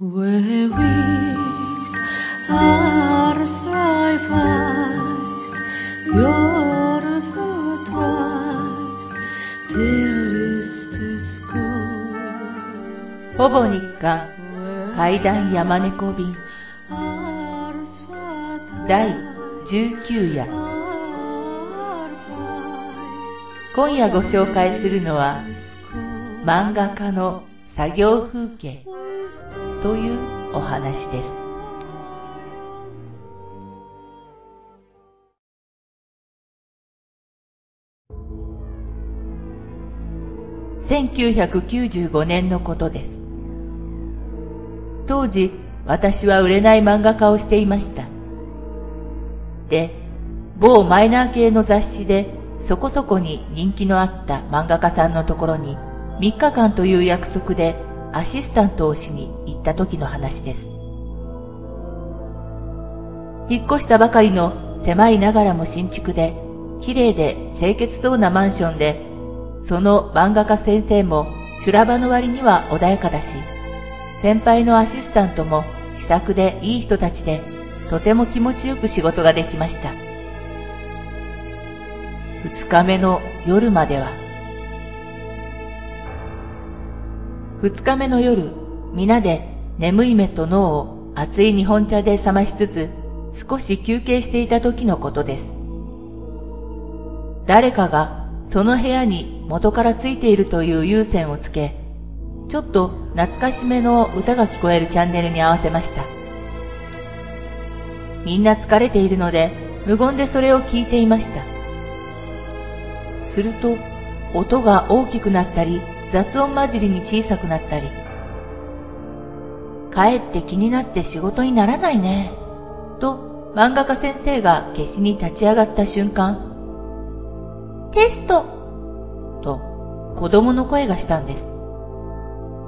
ほぼ日刊階段山猫便第19夜今夜ご紹介するのは漫画家の作業風景というお話です。1995年のことです。当時私は売れない漫画家をしていました。で某マイナー系の雑誌でそこそこに人気のあった漫画家さんのところに3日間という約束でアシスタントをしに行った時の話です。引っ越したばかりの狭いながらも新築で、綺麗で清潔そうなマンションで、その漫画家先生も修羅場の割には穏やかだし、先輩のアシスタントも気さくでいい人たちで、とても気持ちよく仕事ができました。二日目の夜までは、二日目の夜、皆で眠い目と脳を熱い日本茶で冷ましつつ、少し休憩していた時のことです。誰かがその部屋に元からついているという有線をつけ、ちょっと懐かしめの歌が聞こえるチャンネルに合わせました。みんな疲れているので、無言でそれを聞いていました。すると、音が大きくなったり、雑音混じりに小さくなったり、かえって気になって仕事にならないね、と漫画家先生が消しに立ち上がった瞬間、テストと子供の声がしたんです。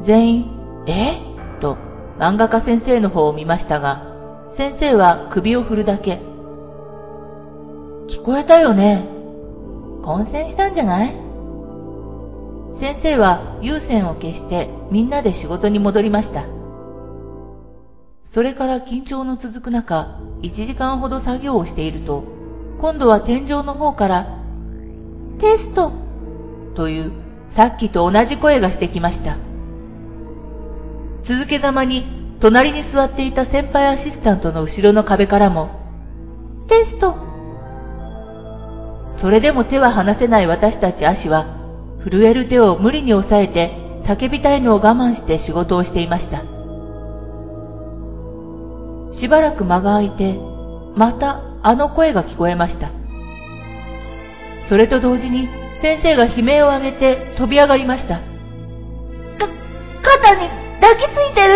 全員、え？と漫画家先生の方を見ましたが、先生は首を振るだけ。聞こえたよね？混戦したんじゃない？先生は有線を消してみんなで仕事に戻りました。それから緊張の続く中、1時間ほど作業をしていると、今度は天井の方から、テストというさっきと同じ声がしてきました。続けざまに隣に座っていた先輩アシスタントの後ろの壁からも、テストそれでも手は離せない私たち足は震える手を無理に抑えて叫びたいのを我慢して仕事をしていました。しばらく間が空いて、またあの声が聞こえました。それと同時に先生が悲鳴を上げて飛び上がりました。か、肩に抱きついてる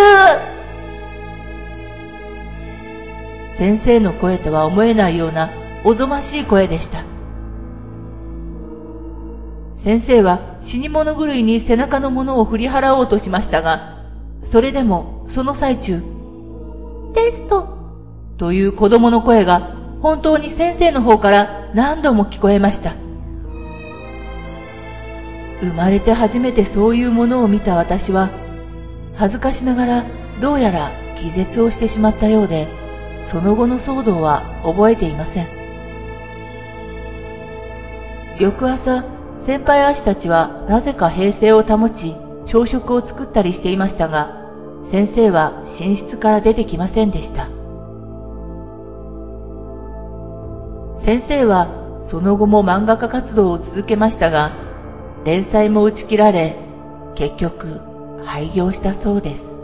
先生の声とは思えないようなおぞましい声でした。先生は死に物狂いに背中のものを振り払おうとしましたが、それでもその最中、テストという子供の声が本当に先生の方から何度も聞こえました。生まれて初めてそういうものを見た私は、恥ずかしながらどうやら気絶をしてしまったようで、その後の騒動は覚えていません。翌朝、先輩足たちはなぜか平静を保ち、朝食を作ったりしていましたが、先生は寝室から出てきませんでした。先生はその後も漫画家活動を続けましたが、連載も打ち切られ、結局廃業したそうです。